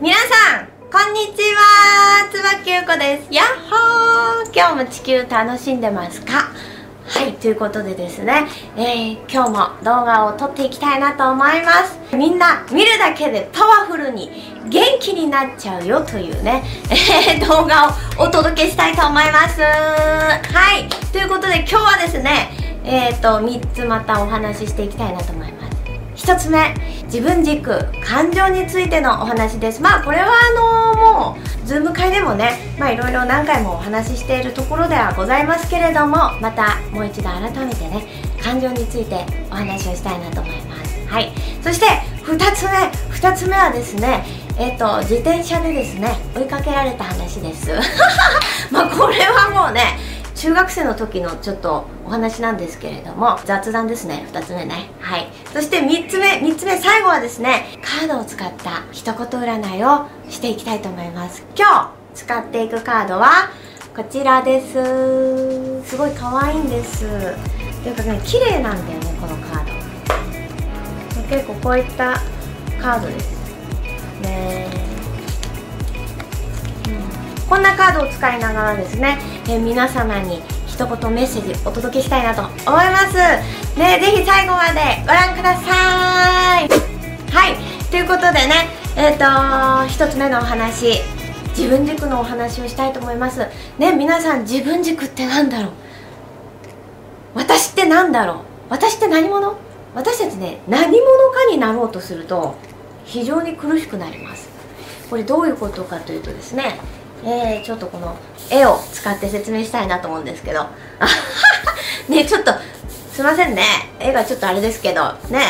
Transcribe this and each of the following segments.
皆さんこんにちは。椿ゆうこです。やっほー。今日も地球楽しんでますか？はいということでですね、えー、今日も動画を撮っていきたいなと思います。みんな見るだけでパワフルに元気になっちゃうよというね、えー、動画をお届けしたいと思います。はいということで今日はですねえっ、ー、と3つまたお話ししていきたいなと思います。1つ目自分軸感情についてのお話です。まあこれはあのもうズーム会でもねまあいろいろ何回もお話ししているところではございますけれどもまたもう一度改めてね感情についてお話をしたいなと思います。はい。そして2つ目2つ目はですねえっ、ー、と自転車でですね追いかけられた話です。まあこれはもうね中学生の時のちょっとお話なんですけれども雑談ですね。2つ目ね。はい。そして3つ目3つ目最後はですねカードを使った一言占いをしていきたいと思います。今日使っていくカードはこちらです。すごい可愛いんです。というかね綺麗なんだよねこのカード。結構こういったカードです。ねこんなカードを使いながらですね、え、皆様に一言メッセージお届けしたいなと思います。ねぜひ最後までご覧ください。はいということでねえっ、ー、と一つ目のお話自分軸のお話をしたいと思います。ね皆さん自分軸って何だろう？私って何だろう？私って何者？私たちね何者かになろうとすると非常に苦しくなります。これどういうことかというとですねえー、ちょっとこの絵を使って説明したいなと思うんですけど。ねちょっとすいませんね。絵がちょっとあれですけど。ね。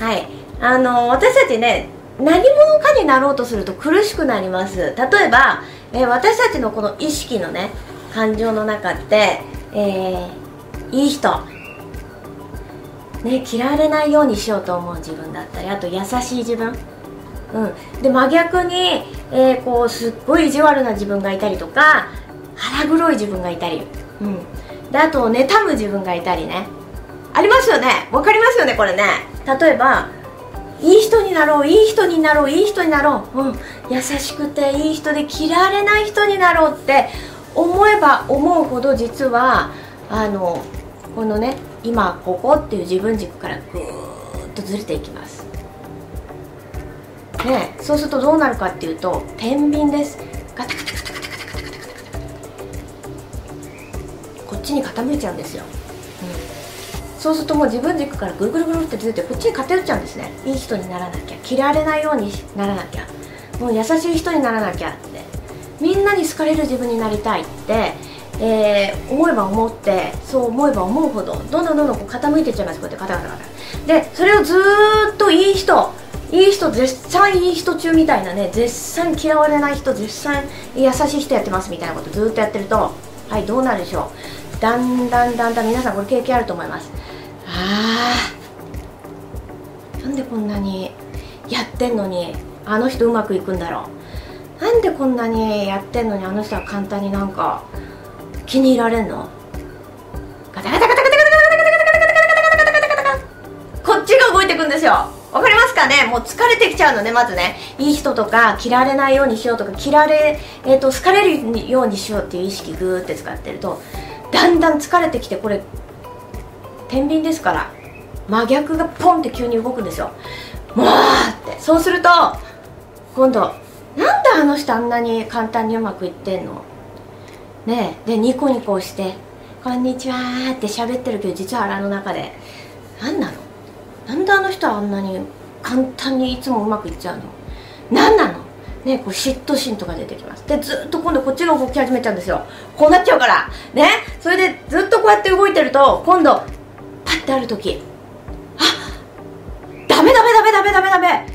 はい。あの私たちね何者かになろうとすると苦しくなります。例えば、えー、私たちのこの意識のね感情の中って、えー、いい人。ね嫌われないようにしようと思う自分だったりあと優しい自分。うん、で真逆に、えー、こうすっごい意地悪な自分がいたりとか腹黒い自分がいたり、うん、であと妬む自分がいたりね。ありますよね。わかりますよねこれね。例えばいい人になろういい人になろういい人になろう、うん、優しくていい人で嫌われない人になろうって思えば思うほど実はあのこのね今ここっていう自分軸からぐーっとずれていきます。ねそうするとどうなるかっていうと天秤です。ガタガタガタガタガタガタガタこっちに傾いちゃうんですよ、うん、そうするともう自分軸からぐるぐるぐるってずれてこっちに偏っちゃうんですね。いい人にならなきゃ。嫌われないようにならなきゃ。もう優しい人にならなきゃって。みんなに好かれる自分になりたいってえー、思えば思ってそう思えば思うほどどんどんどんどんこう傾いていっちゃいます。こうやってカタカタカタ。でそれをずっといい人いい人絶賛いい人中みたいなね絶賛嫌われない人絶賛優しい人やってますみたいなことずっとやってるとはいどうなるでしょう。だんだんだんだん皆さんこれ経験あると思います。ああなんでこんなにやってんのにあの人うまくいくんだろう。なんでこんなにやってんのにあの人は簡単になんか気に入られんの。ガタガタガタガタガタガタガタガタガタガタガタガタガタガタこっちが動いていくんですよわかりますかね？もう疲れてきちゃうのね、まずね。いい人とか、嫌われないようにしようとか、嫌われ、えっ、ー、と、好かれるようにしようっていう意識ぐーって使ってると、だんだん疲れてきて、これ、天秤ですから、真逆がポンって急に動くんですよ。もうって。そうすると、今度、なんであの人あんなに簡単にうまくいってんの？ねで、ニコニコして、こんにちはって喋ってるけど、実は腹の中で、何なの？なんであの人はあんなに簡単にいつもうまくいっちゃうの？何なの？ね、こう嫉妬心とか出てきます。でずっと今度こっちが動き始めちゃうんですよ。こうなっちゃうから。ねそれでずっとこうやって動いてると今度パッてある時あダメダメダメダメダメダメ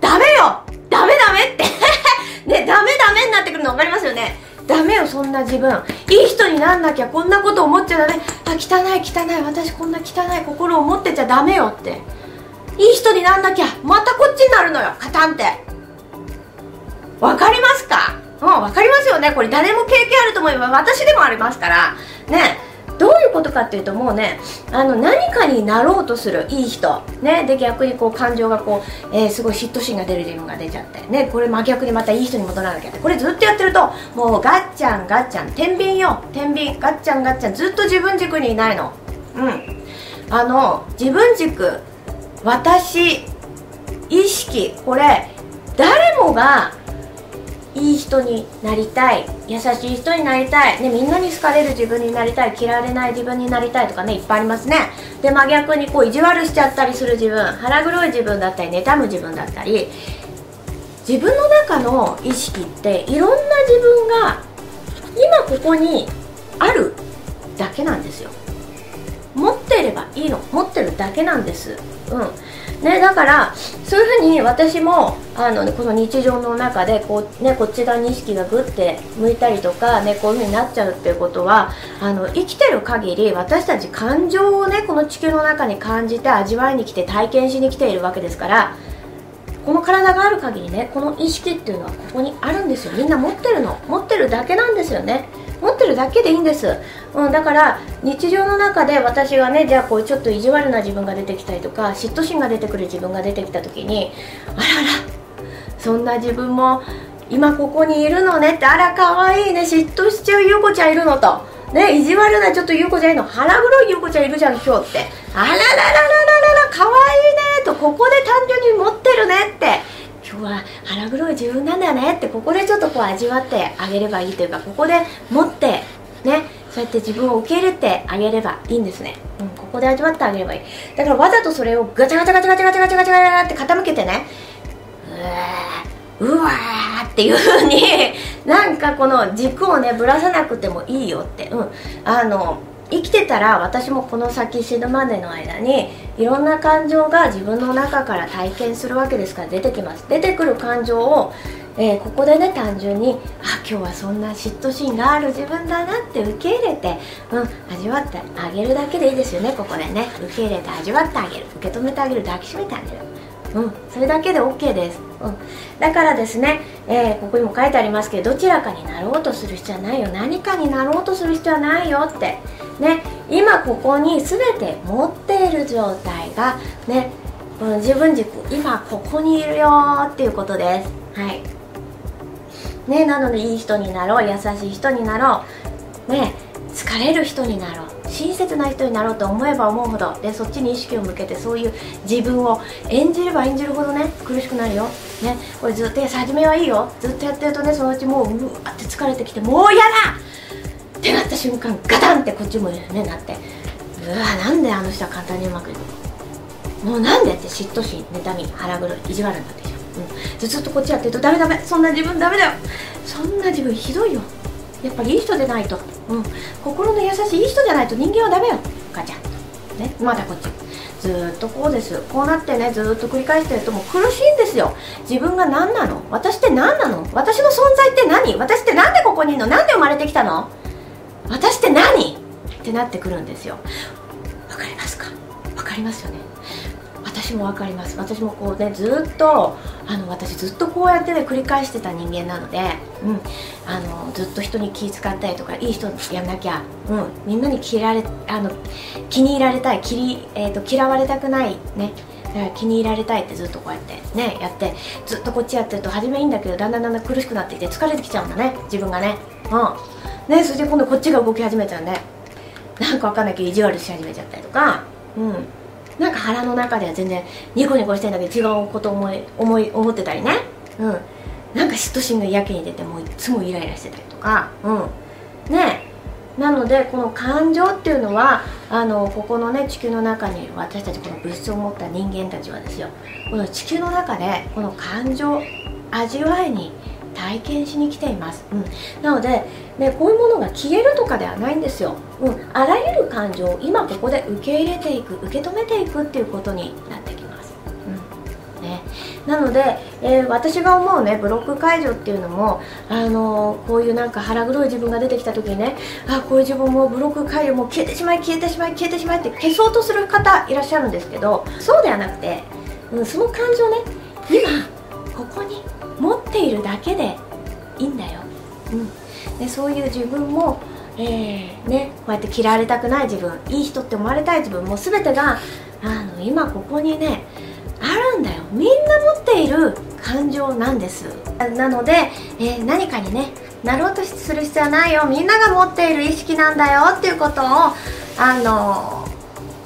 ダメよ！ダメダメって。ねダメダメになってくるの分かりますよね？ダメよそんな自分。いい人になんなきゃこんなこと思っちゃダメ。あ汚い汚い。私こんな汚い心を持ってちゃダメよって。いい人になんなきゃまたこっちになるのよカタンって。わかりますか？うんわかりますよねこれ。誰も経験あると思えば私でもありますから。ねどういうことかっていうともうねあの何かになろうとするいい人。ねで逆にこう感情がこう、えー、すごい嫉妬心が出る自分が出ちゃって。ねこれ真逆にまたいい人に戻らなきゃって。これずっとやってるともうガッチャンガッチャン。天秤よ。天秤。ガッチャンガッチャン。ずっと自分軸にいないの。うん。あの自分軸私意識これ誰もがいい人になりたい優しい人になりたい、ね、みんなに好かれる自分になりたい嫌われない自分になりたいとかねいっぱいありますね。で真逆にこう意地悪しちゃったりする自分腹黒い自分だったり妬む自分だったり自分の中の意識っていろんな自分が今ここにあるだけなんですよ。持っていればいいの持ってるだけなんです。うん。ね、だからそういうふうに私もあのこの日常の中でこう、ね、こっち側に意識がグッて向いたりとか、ね、こういうふうになっちゃうっていうことはあの生きてる限り私たち感情をねこの地球の中に感じて味わいに来て体験しに来ているわけですからこの体がある限りねこの意識っていうのはここにあるんですよ。みんな持ってるの。持ってるだけなんですよね。持ってるだけでいいんです、うん、だから日常の中で私がねじゃあこうちょっと意地悪な自分が出てきたりとか嫉妬心が出てくる自分が出てきた時にあらあらそんな自分も今ここにいるのねってあら可愛いね嫉妬しちゃう優子ちゃんいるのと。ね意地悪なちょっと優子ちゃんいるの。腹黒い優子ちゃんいるじゃん今日って。あららららららら可愛いねとここで単純に持ってるねって。今日は腹黒い自分なんだよねってここでちょっとこう味わってあげればいいというかここで持ってねそうやって自分を受け入れてあげればいいんですね、うん、ここで味わってあげればいい。だからわざとそれをガチャガチャガチャガチャガチャガチャガチャって傾けてねうわうわーっていう風になんかこの軸をねぶらさなくてもいいよってうんあの生きてたら私もこの先死ぬまでの間にいろんな感情が自分の中から体験するわけですから出てきます出てくる感情をえー、ここでね単純にあ今日はそんな嫉妬心がある自分だなって受け入れて、うん、味わってあげるだけでいいですよねここでね。受け入れて味わってあげる。受け止めてあげる抱きしめてあげる。うん、それだけで OK です、うん、だからですね、えー、ここにも書いてありますけどどちらかになろうとする必要はないよ。何かになろうとする必要はないよって。ね今ここに全て持っている状態がねこの自分軸今ここにいるよっていうことです。はい。ねなのでいい人になろう優しい人になろう。ね疲れる人になろう。親切な人になろうと思えば思うほど。でそっちに意識を向けてそういう自分を演じれば演じるほどね苦しくなるよ、ね、これずっと初めはいいよ。ずっとやってるとねそのうちもううわって疲れてきてもう嫌だ!ってなった瞬間ガタンってこっちもねなって。うわなんであの人は簡単にうまくいくの？もうなんでって嫉妬心妬み腹黒い意地悪なんでしょ、うん、ずっとこっちやってると。ダメダメ。そんな自分ダメだよ。そんな自分ひどいよ。やっぱりいい人でないと、うん、心の優しいいい人じゃないと。人間はダメよ。母ちゃんね。まだこっち。ずっとこうです。こうなってね。ずっと繰り返してると。もう苦しいんですよ。自分が何なの？私って何なの？私の存在って何？私って何でここにいるの？何で生まれてきたの？私って何？ってなってくるんですよ。わかりますか？わかりますよね。私も分かります。私もこうねずっとあの私ずっとこうやってね繰り返してた人間なので、うん、あのずっと人に気遣ったりとかいい人やんなきゃ、うん、みんなに嫌れあの気に入られたいり、えーと、嫌われたくないね。だから気に入られたいってずっとこうやってねやってずっとこっちやってると初めいいんだけどだんだんだんだん苦しくなってきて疲れてきちゃうんだね自分がね。うん。ねそれで今度こっちが動き始めちゃうんでなんかわかんないけど意地悪し始めちゃったりとかうん。なんか腹の中では全然ニコニコしてんだけど違うこと思い思い思ってたりね。うん。なんか嫉妬心がやけに出てもういつもイライラしてたりとか。うん。ねなのでこの感情っていうのはあのここのね地球の中に私たちこの物質を持った人間たちはですよ。この地球の中でこの感情味わいに体験しに来ています、うん、なので、ね、こういうものが消えるとかではないんですよ、うん、あらゆる感情を今ここで受け入れていく受け止めていくっていうことになってきます、うんね、なので、えー、私が思うねブロック解除っていうのも、あのー、こういうなんか腹黒い自分が出てきた時にねあこういう自分もブロック解除も消えてしまい消えてしまい消えてしまいって消そうとする方いらっしゃるんですけどそうではなくて、うん、その感情ね今ここに持っているだけでいいんだよ、うん、でそういう自分もえー、ね、こうやって嫌われたくない自分いい人って思われたい自分もう全てがあの今ここにねあるんだよ。みんな持っている感情なんです。なので、えー、何かにねなろうとする必要はないよ。みんなが持っている意識なんだよ。っていうことをあの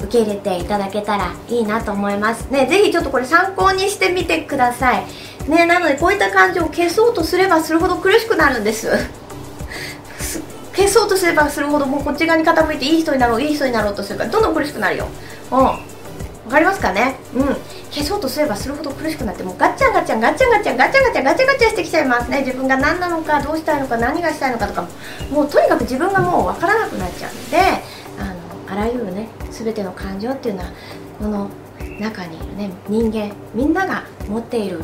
受け入れていただけたらいいなと思います。ねぜひちょっとこれ参考にしてみてください。ねなのでこういった感情を消そうとすればするほど苦しくなるんです。消そうとすればするほどもうこっち側に傾いていい人になろういい人になろうとすればどんどん苦しくなるよ。うん。わかりますかね？うん。消そうとすればするほど苦しくなってもうガッチャンガッチャンガッチャンガッチャンガッチャンガッチャンガチャガチャしてきちゃいます。ね自分が何なのかどうしたいのか何がしたいのかとかもうとにかく自分がもう分からなくなっちゃうんであのあらゆるね全ての感情っていうのはこの中にいるね人間みんなが持っている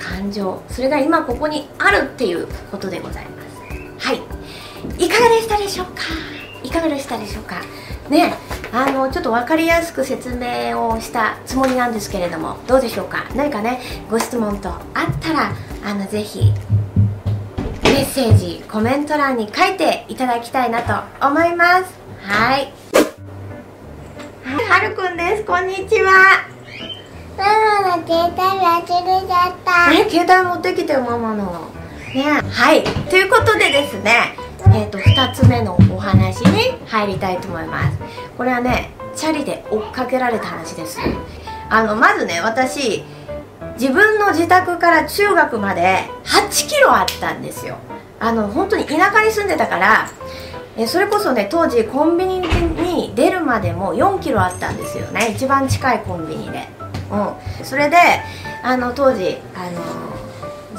感情それが今ここにあるっていうことでございます。はいいかがでしたでしょうか？いかがでしたでしょうか？ねあのちょっと分かりやすく説明をしたつもりなんですけれどもどうでしょうか？何かねご質問とあったらあのぜひメッセージコメント欄に書いていただきたいなと思います。はい。はるくんです。こんにちは。ママの携帯忘れちゃった。え携帯持ってきてよママの。ね。はい。ということでですねえーと、2つ目のお話に入りたいと思います。これはねチャリで追っかけられた話です。あのまずね私自分の自宅から中学まで8キロあったんですよ。あの本当に田舎に住んでたからえそれこそね当時コンビニに出るまでも4キロあったんですよね。一番近いコンビニで。うん。それであの当時あの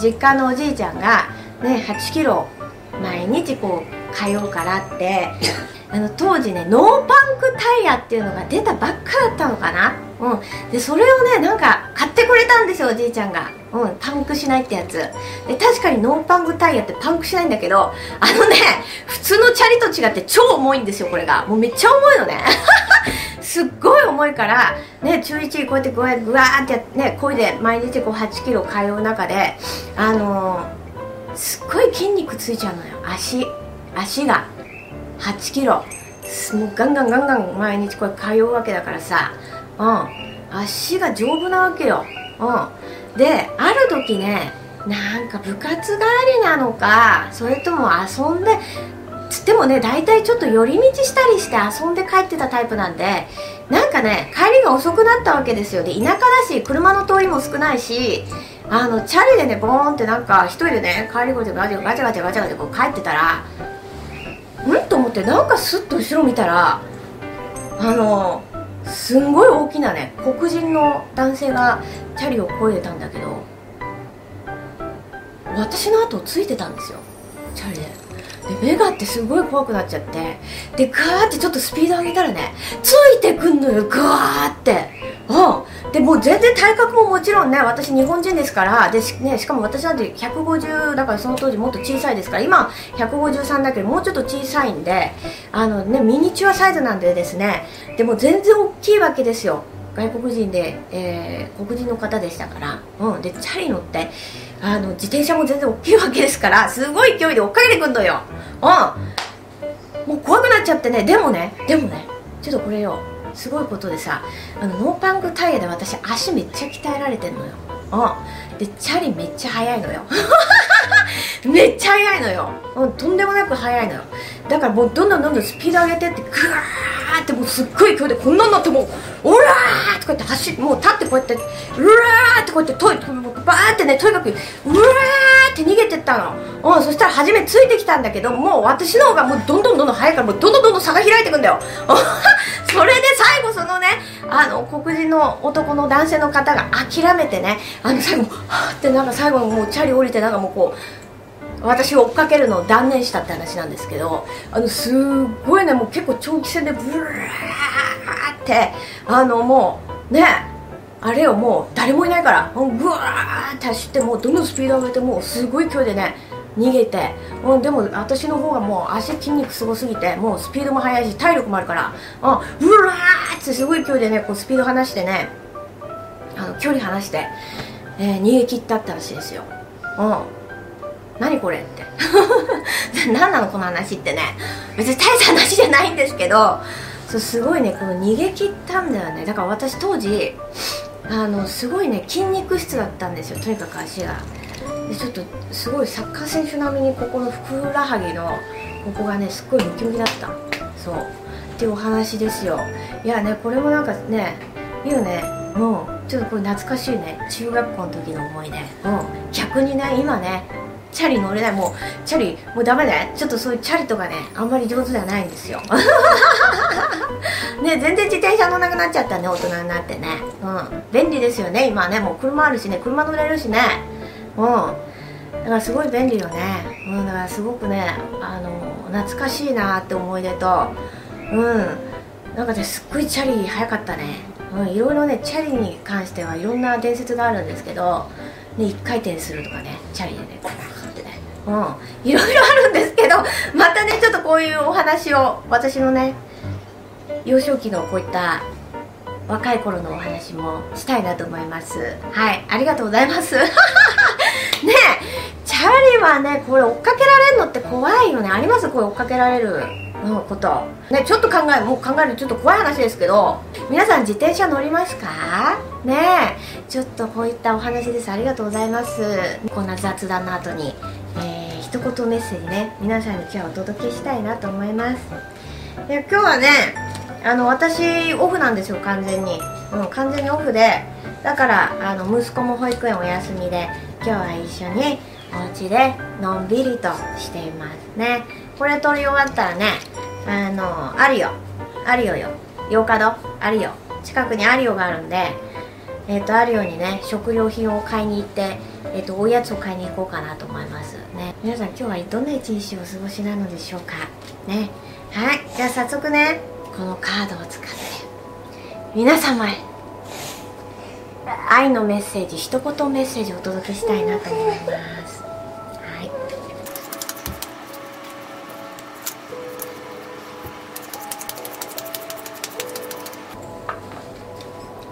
実家のおじいちゃんがね8キロ毎日こう通うからってあの当時ねノーパンクタイヤっていうのが出たばっかだったのかな。うん。でそれをねなんか買ってくれたんですよおじいちゃんが。うん。パンクしないってやつ。で確かにノーパンクタイヤってパンクしないんだけどあのね普通のチャリと違って超重いんですよこれが。もうめっちゃ重いのね。すっごい重いからね中1こうやってぐわぐわーってねこいで毎日こう8キロ通う中であのーすっごい筋肉ついちゃうのよ。足足が。8キロ。もうガンガンガンガン毎日これ通うわけだからさ。うん。足が丈夫なわけよ。うん。である時ねなんか部活帰りなのかそれとも遊んでつってもね大体ちょっと寄り道したりして遊んで帰ってたタイプなんでなんかね帰りが遅くなったわけですよ。で田舎だし車の通りも少ないしあのチャリでねボーンってなんか一人でね帰り声でガチャガチャガチャガチャガチャこう帰ってたらうん？と思ってなんかスッと後ろ見たらあのすんごい大きなね黒人の男性がチャリをこいでたんだけど私の後をついてたんですよチャリで。で目がってすごい怖くなっちゃってでガーってちょっとスピード上げたらねついてくんのよガーって。うん。でもう全然体格ももちろんね私日本人ですからでし,、ね、しかも私なんて150だからその当時もっと小さいですから今153だけどもうちょっと小さいんであの、ね、ミニチュアサイズなんでですねでも全然大きいわけですよ。外国人で、えー、黒人の方でしたから、うん、でチャリ乗ってあの自転車も全然大きいわけですからすごい勢いで追っかけてくんのよ、うん、もう怖くなっちゃってね。でもねでもねちょっとこれよ。すごいことでさあのノーパンクタイヤで私足めっちゃ鍛えられてんのよ。うんでチャリめっちゃ速いのよ。めっちゃ速いのよ、うん、とんでもなく速いのよ。だからもうどんどんどんどんスピード上げてってグワーってもうすっごい勢いでこんなんなってもうオラーってこうやって走ってもう立ってこうやってうわーってこうやってといバーってねとにかくうわーって逃げてったの、うん、そしたら初めついてきたんだけどもう私の方がもうどんどんどんどん速いからもうどんどんどんどん差が開いていくんだよ それで最後そのねあの黒人の男の男性の方が諦めてねあの最後はーってなんか最後もうチャリ降りてなんかもうこう私を追っかけるのを断念したって話なんですけどあのすっごいねもう結構長期戦でブワーってあのもうねあれよもう誰もいないからもうブワーって走ってもうどんどんスピード上げてもうすごい勢いでね逃げて、うん、でも私の方がもう足筋肉すごすぎてもうスピードも速いし体力もあるから、うん、うわーってすごい勢いでねこうスピード離してねあの距離離して、えー、逃げ切ったって話ですよ、うん、何これって。何なのこの話ってね。別に大した話じゃないんですけどそうすごいねこの逃げ切ったんだよね。だから私当時あのすごいね筋肉質だったんですよ。とにかく足が。ちょっとすごいサッカー選手並みにここのふくらはぎのここがねすっごいムキムキだった。そう。っていうお話ですよ。いやねこれもなんかねいいよね。もうちょっとこれ懐かしいね。中学校の時の思い出。うん逆にね今ねチャリ乗れない。もうチャリもうダメね。ちょっとそういうチャリとかねあんまり上手じゃないんですよ。ね全然自転車乗らなくなっちゃったね大人になってね。うん。便利ですよね今ね。もう車あるしね車乗れるしね。うんだからすごい便利よね。うんだからすごくねあの懐かしいなって思い出とうん。なんかねすっごいチャリ速かったね。うんいろいろねチャリに関してはいろんな伝説があるんですけどね1回転するとかねチャリでねこうってね。うんいろいろあるんですけどまたねちょっとこういうお話を私のね幼少期のこういった若い頃のお話もしたいなと思います。はいありがとうございます。ねえチャリはねこれ追っかけられるのって怖いよね。あります？これ追っかけられるのこと。ねちょっと考えもう考えるちょっと怖い話ですけど。皆さん自転車乗りますか？ねえちょっとこういったお話です。ありがとうございます。こんな雑談の後に、えー、一言メッセージね皆さんに今日お届けしたいなと思います。で今日はねあの私オフなんですよ完全に、うん、完全にオフで。だからあの息子も保育園お休みで今日は一緒にお家でのんびりとしていますね。これ撮り終わったらねあのアリオ。アリオよ。洋華堂アリオ。近くにアリオがあるんでえっ、とアリオにね食料品を買いに行ってえっ、とおやつを買いに行こうかなと思います。ね。皆さん今日はどんな一日をお過ごしなのでしょうか。ね。はい。じゃあ早速ね。このカードを使って皆様へ愛のメッセージ一言メッセージをお届けしたいなと思います。はい。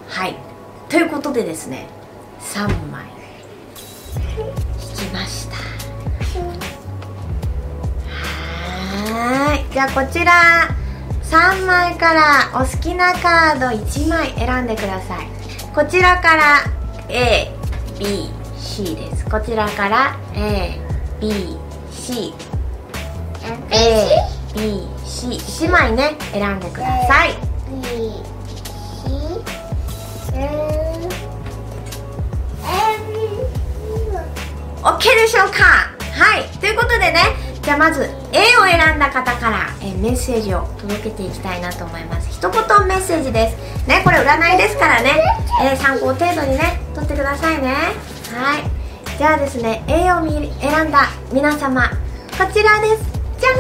はい。ということでですね3枚。引きました。はーい。じゃあこちら3枚からお好きなカード1枚選んでください。こちらから ABC です。こちらから ABC ABC1 枚ね選んでください。OK でしょうか？はい。ということでねじゃあまず A を選んだ方から、えメッセージを届けていきたいなと思います。一言メッセージです。ねこれ占いですからね、えー参考程度にね取ってくださいね。はい。じゃあですね A を見選んだ皆様。こちらです。じゃん。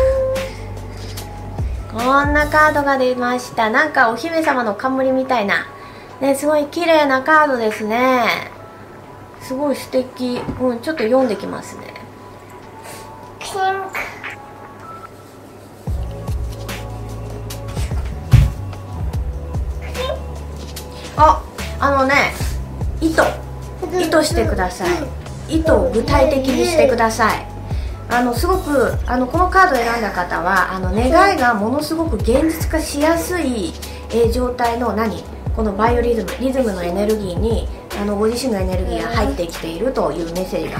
こんなカードが出ました。なんかお姫様の冠みたいな。ねすごい綺麗なカードですね。すごい素敵。うんちょっと読んできますね。のね糸糸してください。糸を具体的にしてください。あのすごくあのこのカードを選んだ方はあの願いがものすごく現実化しやすい、えー状態の何？このバイオリズムリズムのエネルギーにあのご自身のエネルギーが入ってきているというメッセージが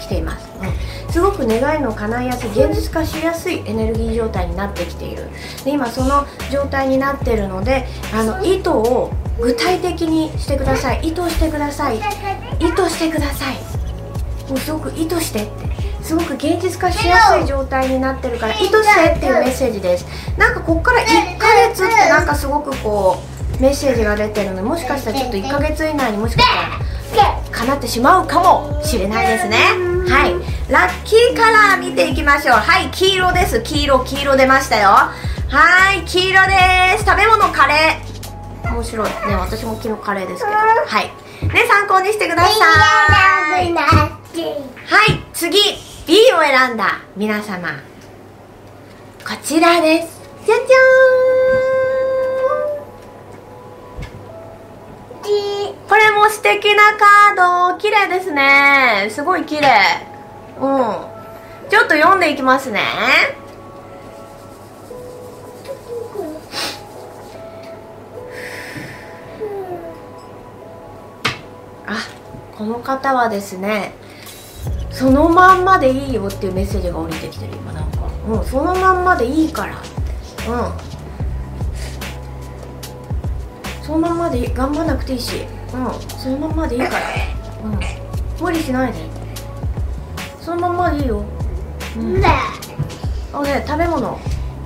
来ています、うん、すごく願いの叶いやすい現実化しやすいエネルギー状態になってきている。で今その状態になっているのであの意図を具体的にしてください。意図してください。意図してください。もうすごく意図してって。すごく現実化しやすい状態になってるから意図してっていうメッセージです。なんかこっから1ヶ月ってなんかすごくこうメッセージが出てるの。でもしかしたらちょっと1ヶ月以内にもしかしたら叶ってしまうかもしれないですねはいラッキーカラー見ていきましょうはい黄色です黄色黄色出ましたよはい黄色です食べ物カレー面白い。ね私も昨日カレーですけど。はい。ね参考にしてください。はい次。B を選んだ。皆様。こちらです。じゃじゃーん。これも素敵なカード。綺麗ですね。すごい綺麗。うん。ちょっと読んでいきますね。この方はですねそのまんまでいいよっていうメッセージが降りてきてる今なんか。うんそのまんまでいいからって。うん。そのまんまで頑張んなくていいし。うんそのまんまでいいから。うん。無理しないで。そのまんまでいいよ。うん。あのね食べ物。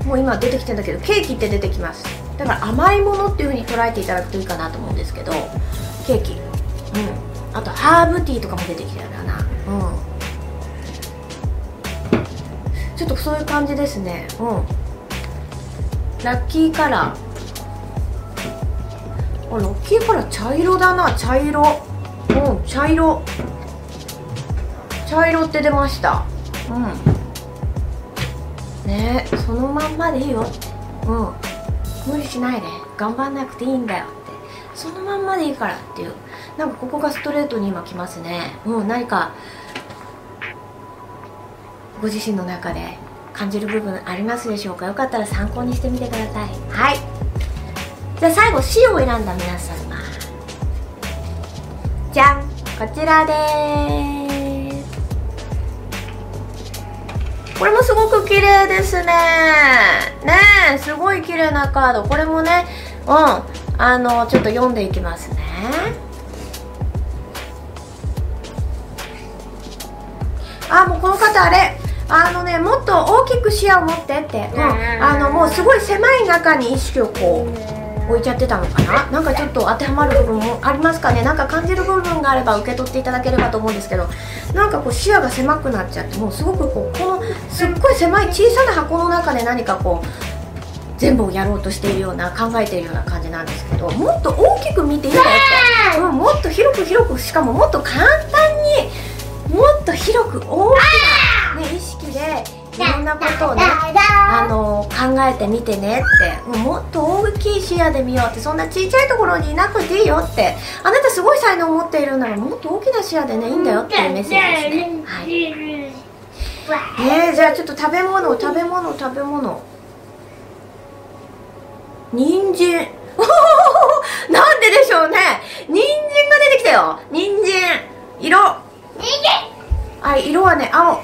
もう今出てきてんだけどケーキって出てきます。だから甘いものっていう風に捉えていただくといいかなと思うんですけどケーキ。うんあとハーブティーとかも出てきてるんだな。うん。ちょっとそういう感じですね。うん。ラッキーカラー。あラッキーカラー茶色だな。茶色。うん茶色。茶色って出ました。うん。ねそのまんまでいいよ。ってうん。無理しないで。頑張んなくていいんだよって。そのまんまでいいからっていう。なんかここがストレートに今きますね。もう何かご自身の中で感じる部分ありますでしょうか？よかったら参考にしてみてください。はい。じゃあ最後 C を選んだ皆様じゃん。こちらです。これもすごく綺麗ですね。ねえすごい綺麗なカード。これもねうん。あのちょっと読んでいきますね。あもうこの方あれ。あのねもっと大きく視野を持ってって、うん、あのもうすごい狭い中に意識をこう置いちゃってたのかな。なんかちょっと当てはまる部分もありますかね。なんか感じる部分があれば受け取っていただければと思うんですけど。なんかこう視野が狭くなっちゃってもうすごくこうこのすっごい狭い小さな箱の中で何かこう全部をやろうとしているような考えているような感じなんですけど。もっと大きく見ていいんだよって、うん、もっと広く広くしかももっと簡単にもっと広く大きな、ね、意識でいろんなことをねあの考えてみてねって。もっと大きい視野で見ようってそんなちっちゃいところにいなくていいよって。あなたすごい才能を持っているならもっと大きな視野でねいいん。だよっていうメッセージですね。はい。ねえじゃあちょっと食べ物食べ物食べ物。人参なんででしょうね人参が出てきたよ人参色はい色はね青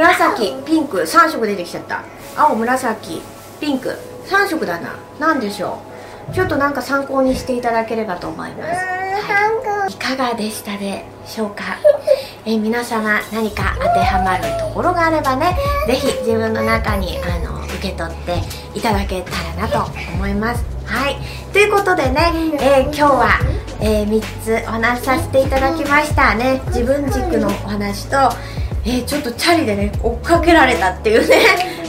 紫ピンク。3色出てきちゃった。青紫ピンク。3色だな。何でしょう。ちょっとなんか参考にしていただければと思います、はい、いかがでしたでしょうか？え皆様何か当てはまるところがあればね是非自分の中にあの受け取っていただけたらなと思います。はい。ということでね、えー、今日は、えー、3つお話しさせていただきましたね。自分軸のお話とえー、ちょっとチャリでね追っかけられたっていうね。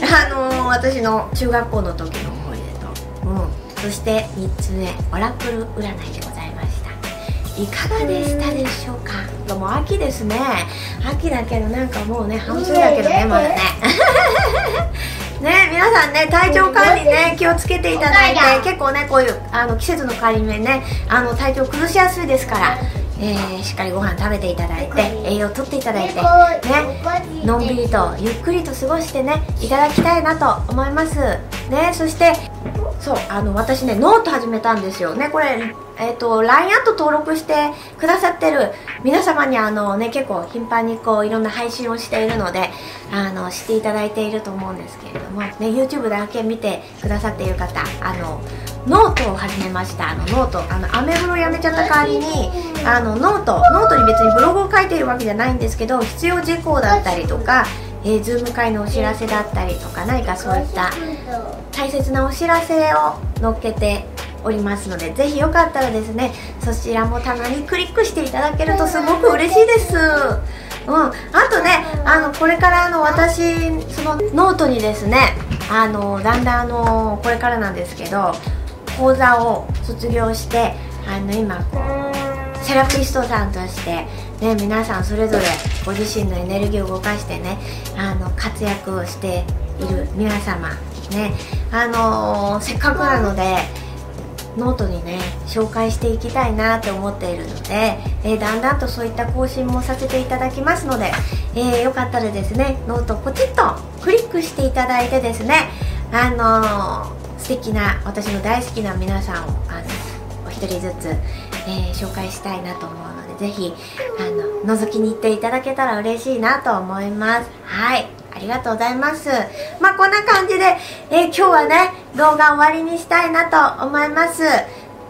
あのー、私の中学校の時の思い出と、うん、そして3つ目オラクル占いでございました。いかがでしたでしょうか？もう秋ですね。秋だけどなんかもうね半数だけどねまだね。ね。皆さんね体調管理ね気をつけていただいて結構ねこういうあの季節の変わり目ねあの体調崩しやすいですからえー、しっかりご飯食べていただいて栄養とっていただいてねのんびりとゆっくりと過ごしてねいただきたいなと思います。ねそしてそうあの私ねノート始めたんですよ。ねこれえっ、ー、と LINE アット登録してくださってる皆様にあのね結構頻繁にこういろんな配信をしているのであのしていただいていると思うんですけれどもね YouTube だけ見てくださっている方あのノートを始めました。あの note。あのアメブロやめちゃった代わりにあの note。note に別にブログを書いてるわけじゃないんですけど必要事項だったりとかえー、 Zoom 会のお知らせだったりとか何かそういった大切なお知らせを載っけておりますのでぜひよかったらですねそちらもたまにクリックしていただけるとすごく嬉しいです。うん、あとねあのこれからの私そのノートにですねあのだんだんあのこれからなんですけど講座を卒業してあの今こうセラピストさんとしてね、皆さんそれぞれご自身のエネルギーを動かしてねあの活躍をしている皆様ねあの、せっかくなのでノートにね紹介していきたいなと思っているので、えー、だんだんとそういった更新もさせていただきますので、えー、よかったらですねノートポチッとクリックしていただいてですねあのー、素敵な私の大好きな皆さんをあのお一人ずつ、えー、紹介したいなと思うのでぜひあの覗きに行っていただけたら嬉しいなと思います。はい。ありがとうございます。まあこんな感じで、えー、今日はね動画終わりにしたいなと思います。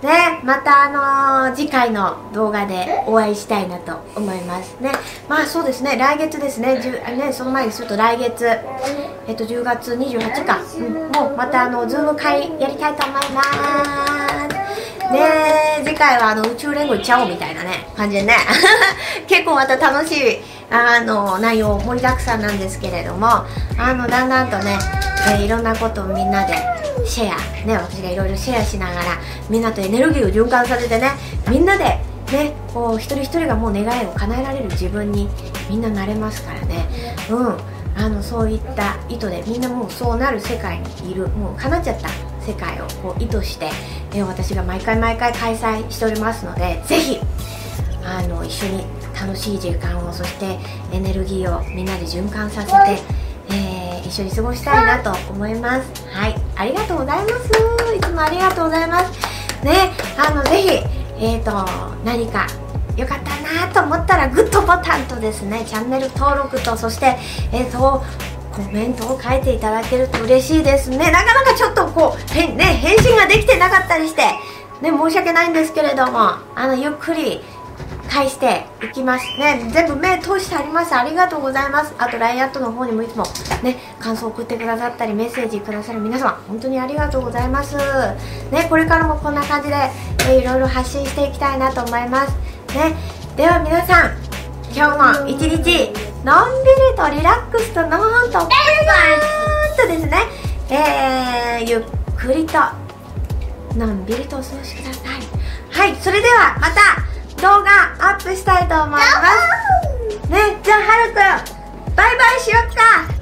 ね、またあのー、次回の動画でお会いしたいなと思いますね。まあそうですね来月ですねねその前にすると来月えっと10月28日か、うん、もうまたあのズーム会やりたいと思います。ね。次回はあの宇宙連合行っちゃおうみたいなね感じでね。結構また楽しいあの内容盛りだくさんなんですけれどもあのだんだんとね、えー、いろんなことをみんなでシェアね私がいろいろシェアしながらみんなとエネルギーを循環させてねみんなでねこう一人一人がもう願いを叶えられる自分にみんななれますからね。うん。あのそういった意図でみんなもうそうなる世界にいる。もう叶っちゃった。世界をこう意図して、え私が毎回毎回開催しておりますのでぜひあの一緒に楽しい時間をそしてエネルギーをみんなで循環させて、えー、一緒に過ごしたいなと思います。はい。ありがとうございます。いつもありがとうございます。ね。あのぜひえっ、ー、と何かよかったなと思ったらグッドボタンとですねチャンネル登録とそしてえっ、ー、とコメントを書いていただけると嬉しいですね。なかなかちょっとこうへ、ね、返信ができてなかったりしてね申し訳ないんですけれどもあのゆっくり返していきますね。全部目通してあります。ありがとうございます。あと LINE アットの方にもいつもね感想を送ってくださったりメッセージくださる皆様本当にありがとうございます。ねこれからもこんな感じで、えいろいろ発信していきたいなと思います。ねでは皆さん今日も一日のんびりとリラックスとのほんとプーンとですね。えー、ゆっくりとのんびりとお過ごしください。はいそれではまた動画アップしたいと思います。ねじゃあはるくんバイバイしよっか